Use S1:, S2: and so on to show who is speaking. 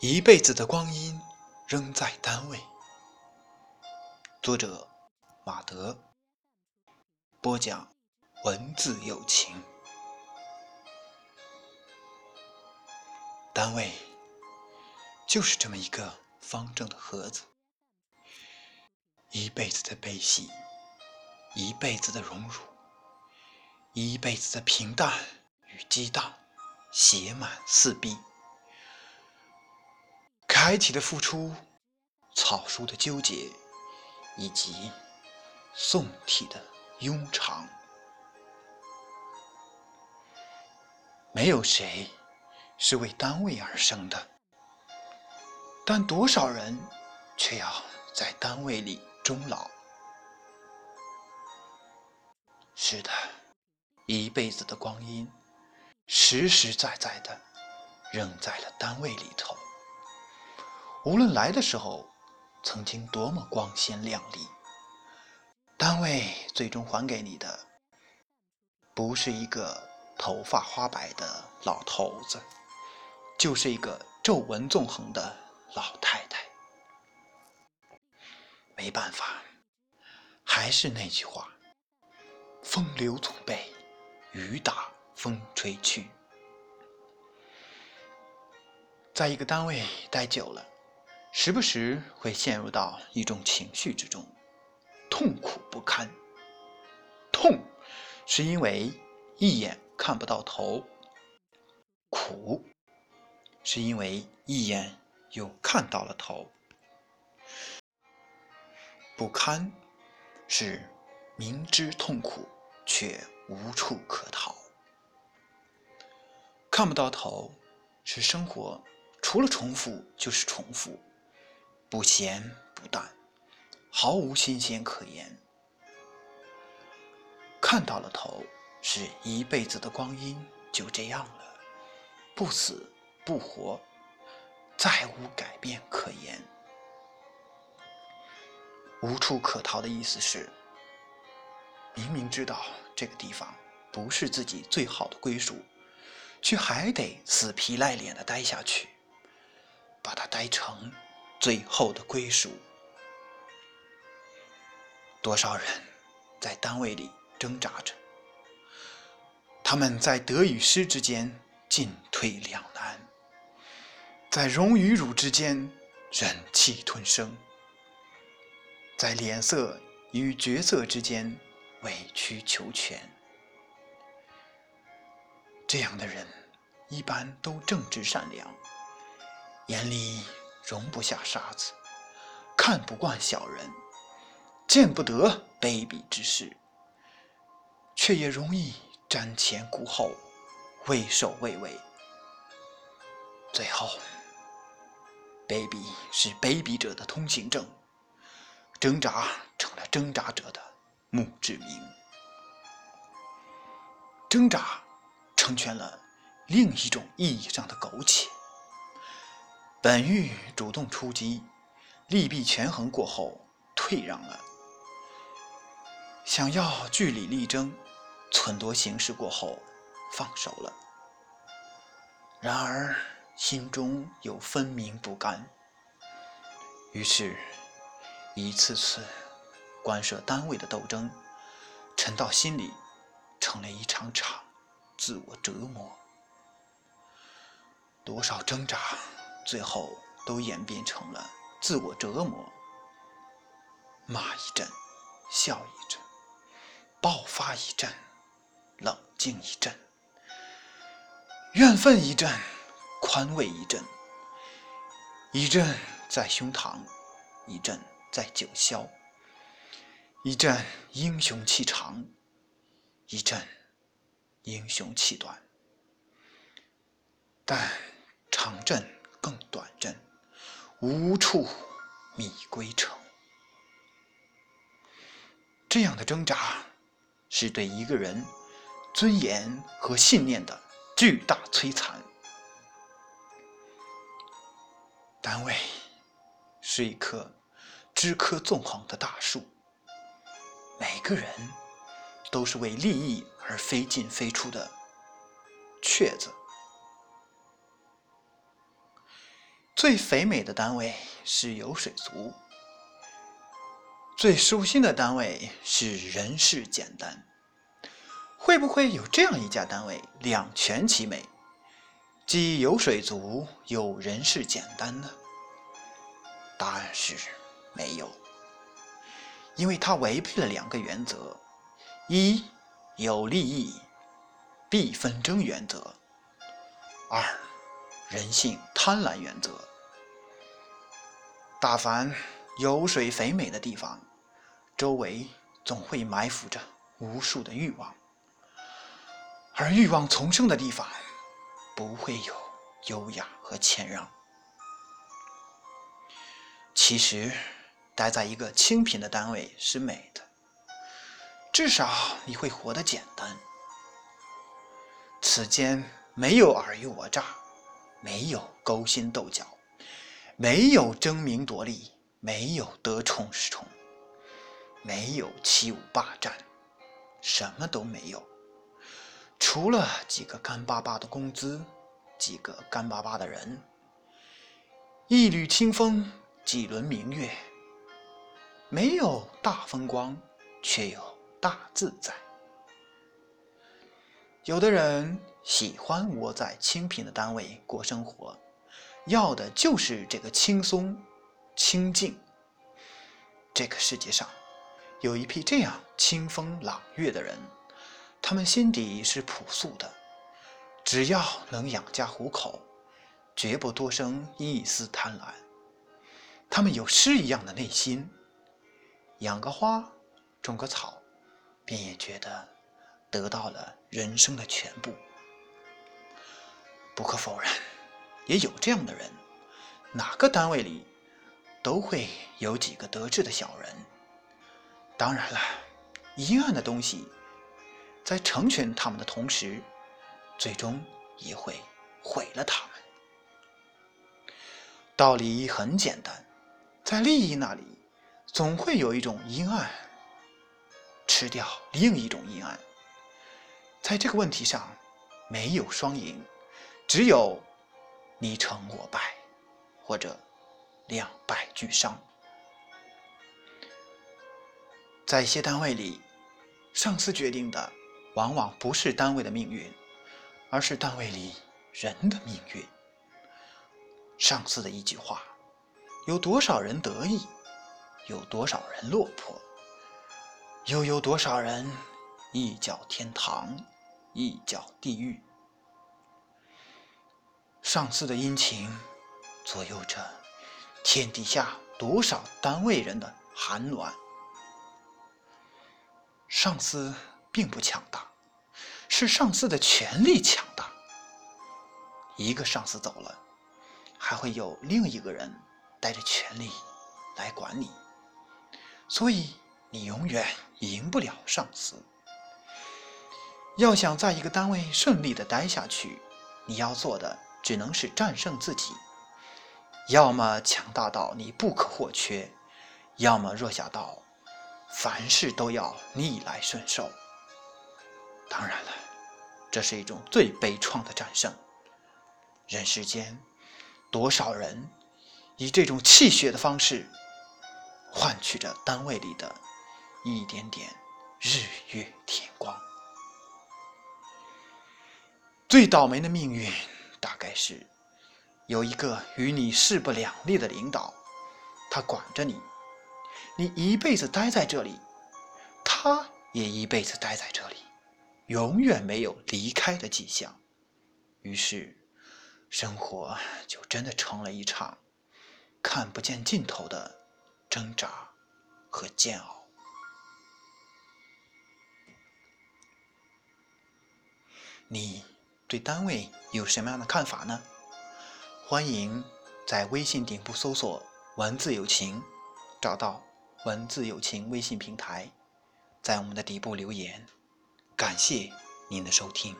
S1: 一辈子的光阴仍在单位。作者：马德。播讲：文字有情。单位就是这么一个方正的盒子，一辈子的悲喜，一辈子的荣辱，一辈子的平淡与激荡，写满四壁。开体的付出，草书的纠结，以及宋体的庸长，没有谁是为单位而生的，但多少人却要在单位里终老。是的，一辈子的光阴，实实在在的扔在了单位里头。无论来的时候曾经多么光鲜亮丽，单位最终还给你的，不是一个头发花白的老头子，就是一个皱纹纵横的老太太。没办法，还是那句话：风流总被雨打风吹去。在一个单位待久了。时不时会陷入到一种情绪之中，痛苦不堪。痛，是因为一眼看不到头；苦，是因为一眼又看到了头；不堪，是明知痛苦却无处可逃；看不到头，是生活除了重复就是重复。不咸不淡，毫无新鲜可言。看到了头，是一辈子的光阴就这样了，不死不活，再无改变可言。无处可逃的意思是，明明知道这个地方不是自己最好的归属，却还得死皮赖脸的待下去，把它待成。最后的归属，多少人在单位里挣扎着，他们在得与失之间进退两难，在荣与辱之间忍气吞声，在脸色与角色之间委曲求全。这样的人一般都正直善良，眼里。容不下沙子，看不惯小人，见不得卑鄙之事，却也容易瞻前顾后，畏首畏尾。最后，卑鄙是卑鄙者的通行证，挣扎成了挣扎者的墓志铭。挣扎成全了另一种意义上的苟且。本欲主动出击，利弊权衡过后退让了；想要据理力争，忖度形势过后放手了。然而心中有分明不甘，于是，一次次关涉单位的斗争，沉到心里，成了一场场自我折磨。多少挣扎！最后都演变成了自我折磨，骂一阵，笑一阵，爆发一阵，冷静一阵，怨愤一阵，宽慰一阵，一阵在胸膛，一阵在九霄，一阵英雄气长，一阵英雄气短，但长阵。更短阵，无处觅归程。这样的挣扎，是对一个人尊严和信念的巨大摧残。单位是一棵枝柯纵横的大树，每个人都是为利益而飞进飞出的雀子。最肥美的单位是有水族，最舒心的单位是人事简单。会不会有这样一家单位两全其美，既有水族又人事简单呢？答案是没有，因为它违背了两个原则：一有利益。必纷争原则；二人性贪婪原则。大凡油水肥美的地方，周围总会埋伏着无数的欲望。而欲望丛生的地方，不会有优雅和谦让。其实，待在一个清贫的单位是美的，至少你会活得简单。此间没有尔虞我诈，没有勾心斗角，没有争名夺利，没有得宠失宠，没有欺侮霸占，什么都没有。除了几个干巴巴的工资，几个干巴巴的人，一缕清风，几轮明月，没有大风光，却有大自在。有的人喜欢窝在清贫的单位过生活，要的就是这个轻松、清静。这个世界上，有一批这样清风朗月的人。他们心底是朴素的，只要能养家糊口，绝不多生一丝贪婪。他们有诗一样的内心，养个花，种个草，便也觉得得到了人生的全部。不可否认，也有这样的人，哪个单位里都会有几个得志的小人。当然了，阴暗的东西。在成全他们的同时，最终也会毁了他们。道理很简单，在利益那里，总会有一种阴暗吃掉另一种阴暗。在这个问题上，没有双赢，只有你成我败，或者两败俱伤。在一些单位里，上司决定的。往往不是单位的命运，而是单位里人的命运。上司的一句话，有多少人得意，有多少人落魄，又有多少人一脚天堂，一脚地狱。上司的殷勤，左右着天底下多少单位人的寒暖。上司。并不强大，是上司的权力强大。一个上司走了，还会有另一个人带着权力来管你，所以你永远赢不了上司。要想在一个单位顺利的待下去，你要做的只能是战胜自己，要么强大到你不可或缺，要么弱小到凡事都要逆来顺受。当然了，这是一种最悲怆的战胜。人世间，多少人以这种泣血的方式，换取着单位里的一点点日月天光。最倒霉的命运，大概是有一个与你势不两立的领导，他管着你，你一辈子待在这里，他也一辈子待在这里。永远没有离开的迹象，于是，生活就真的成了一场看不见尽头的挣扎和煎熬。你对单位有什么样的看法呢？欢迎在微信顶部搜索“文字友情”，找到“文字友情”微信平台，在我们的底部留言。感谢您的收听。